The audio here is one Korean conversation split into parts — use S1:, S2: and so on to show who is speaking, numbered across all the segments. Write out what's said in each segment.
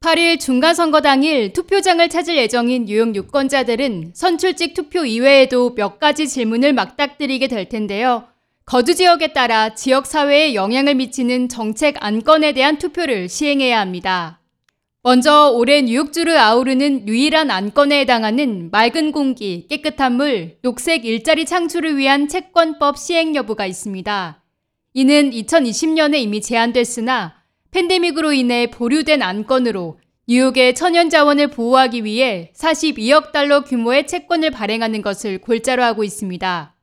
S1: 8일 중간선거 당일 투표장을 찾을 예정인 뉴욕 유권자들은 선출직 투표 이외에도 몇 가지 질문을 막닥뜨리게 될 텐데요. 거주 지역에 따라 지역 사회에 영향을 미치는 정책 안건에 대한 투표를 시행해야 합니다. 먼저 올해 뉴욕주를 아우르는 유일한 안건에 해당하는 맑은 공기, 깨끗한 물, 녹색 일자리 창출을 위한 채권법 시행 여부가 있습니다. 이는 2020년에 이미 제안됐으나 팬데믹으로 인해 보류된 안건으로 뉴욕의 천연 자원을 보호하기 위해 42억 달러 규모의 채권을 발행하는 것을 골자로 하고 있습니다.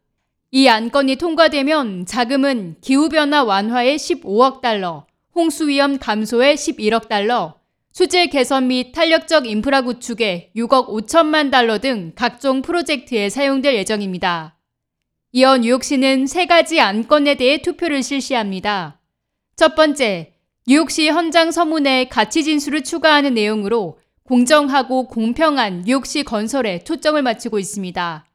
S1: 이 안건이 통과되면 자금은 기후변화 완화에 15억 달러, 홍수 위험 감소에 11억 달러, 수질 개선 및 탄력적 인프라 구축에 6억 5천만 달러 등 각종 프로젝트에 사용될 예정입니다. 이어 뉴욕시는 세 가지 안건에 대해 투표를 실시합니다. 첫 번째, 뉴욕시 현장 서문에 가치 진술을 추가하는 내용으로 공정하고 공평한 뉴욕시 건설에 초점을 맞추고 있습니다.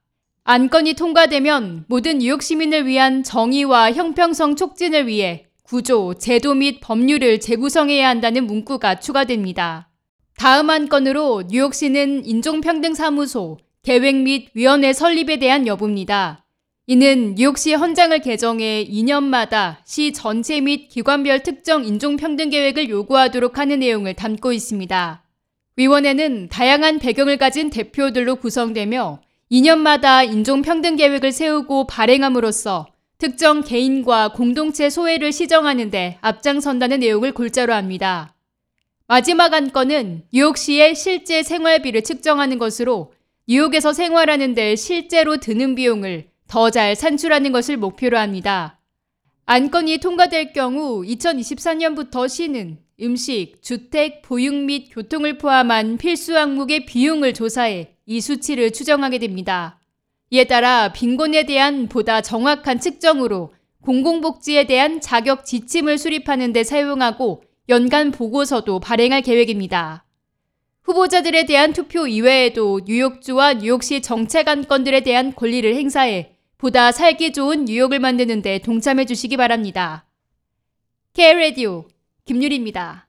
S1: 안건이 통과되면 모든 뉴욕 시민을 위한 정의와 형평성 촉진을 위해 구조, 제도 및 법률을 재구성해야 한다는 문구가 추가됩니다. 다음 안건으로 뉴욕시는 인종평등사무소, 계획 및 위원회 설립에 대한 여부입니다. 이는 뉴욕시 헌장을 개정해 2년마다 시 전체 및 기관별 특정 인종평등 계획을 요구하도록 하는 내용을 담고 있습니다. 위원회는 다양한 배경을 가진 대표들로 구성되며 2년마다 인종평등 계획을 세우고 발행함으로써 특정 개인과 공동체 소외를 시정하는데 앞장선다는 내용을 골자로 합니다. 마지막 안건은 뉴욕시의 실제 생활비를 측정하는 것으로 뉴욕에서 생활하는 데 실제로 드는 비용을 더 잘 산출하는 것을 목표로 합니다. 안건이 통과될 경우 2024년부터 시는 음식, 주택, 보육 및 교통을 포함한 필수 항목의 비용을 조사해 이 수치를 추정하게 됩니다. 이에 따라 빈곤에 대한 보다 정확한 측정으로 공공복지에 대한 자격 지침을 수립하는 데 사용하고 연간 보고서도 발행할 계획입니다. 후보자들에 대한 투표 이외에도 뉴욕주와 뉴욕시 정책 안건들에 대한 권리를 행사해 보다 살기 좋은 뉴욕을 만드는 데 동참해 주시기 바랍니다. K-Radio 김유리입니다.